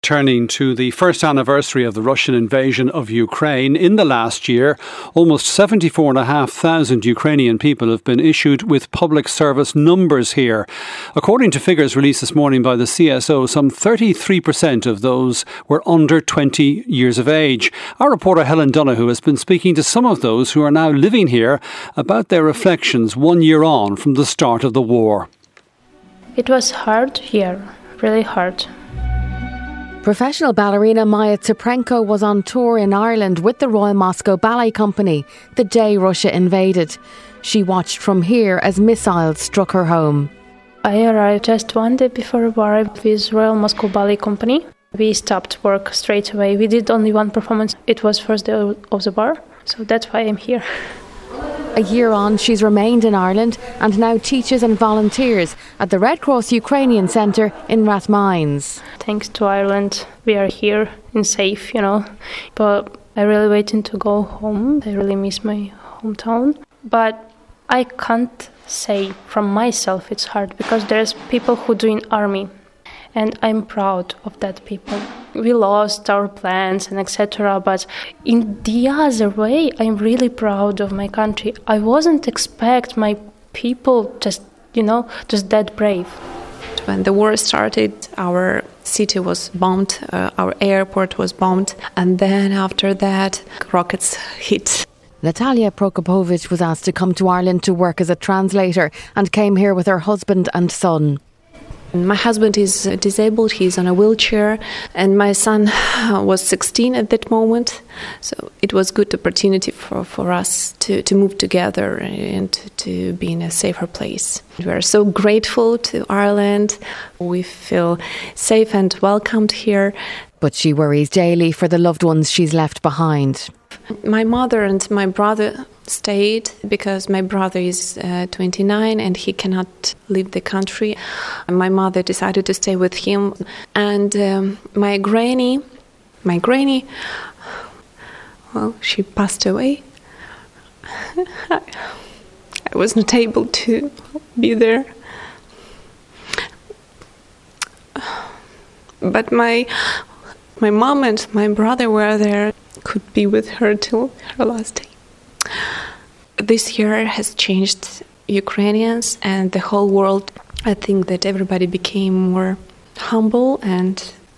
Turning to the first anniversary of the Russian invasion of Ukraine, in the last year, almost 74,500 Ukrainian people have been issued with public service numbers here. According to figures released this morning by the CSO, some 33% of those were under 20 years of age. Our reporter Helen Donoghue has been speaking to some of those who are now living here about their reflections one year on from the start of the war. It was hard year, really hard. Professional ballerina Maya Tsiprenko was on tour in Ireland with the Royal Moscow Ballet Company the day Russia invaded. She watched from here as missiles struck her home. I arrived just one day before war with Royal Moscow Ballet Company. We stopped work straight away. We did only one performance. It was first day of the war, so that's why I'm here. A year on, she's remained in Ireland and now teaches and volunteers at the Red Cross Ukrainian Centre in Rathmines. Thanks to Ireland, we are here and safe, you know. But I really waiting to go home. I really miss my hometown. But I can't say from myself it's hard because there's people who do in army and I'm proud of that people. We lost our plans and etc. But in the other way, I'm really proud of my country. I wasn't expect my people just you know just that brave. When the war started, our city was bombed, uh, our airport was bombed, and then after that, rockets hit. Natalia Prokopovich was asked to come to Ireland to work as a translator and came here with her husband and son. My husband is disabled, he's on a wheelchair, and my son was 16 at that moment. So it was good opportunity for, for us to, to move together and to be in a safer place. We are so grateful to Ireland. We feel safe and welcomed here. But she worries daily for the loved ones she's left behind. My mother and my brother stayed because my brother is uh, 29 and he cannot leave the country. My mother decided to stay with him, and um, my granny, my granny, well, she passed away. I, I was not able to be there. But my my mom and my brother were there, could be with her till her last day. This year has changed Ukrainians and the whole world. I think that everybody became more humble and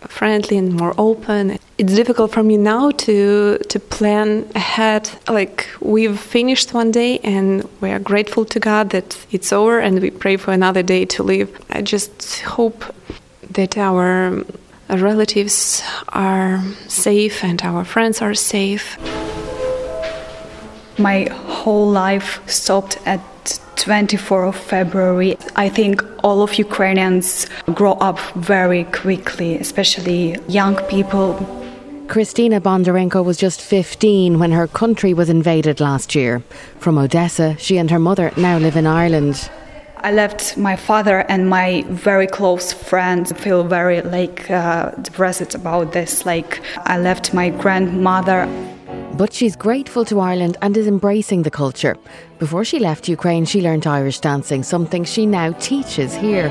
friendly and more open. It's difficult for me now to to plan ahead. Like we've finished one day and we are grateful to God that it's over and we pray for another day to live. I just hope that our relatives are safe and our friends are safe. My whole life stopped at 24 of February. I think all of Ukrainians grow up very quickly, especially young people. Kristina Bondarenko was just 15 when her country was invaded last year. From Odessa, she and her mother now live in Ireland. I left my father and my very close friends feel very like uh, depressed about this. Like I left my grandmother. But she's grateful to Ireland and is embracing the culture. Before she left Ukraine, she learned Irish dancing, something she now teaches here.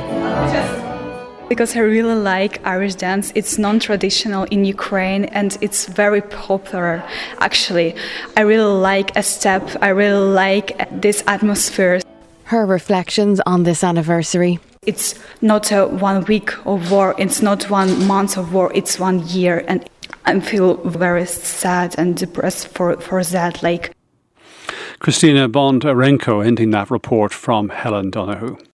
Because I really like Irish dance. It's non traditional in Ukraine and it's very popular. Actually, I really like a step, I really like this atmosphere. Her reflections on this anniversary. It's not a one week of war, it's not one month of war, it's one year. And I feel very sad and depressed for, for that. Like Kristina Bondarenko ending that report from Helen Donoghue.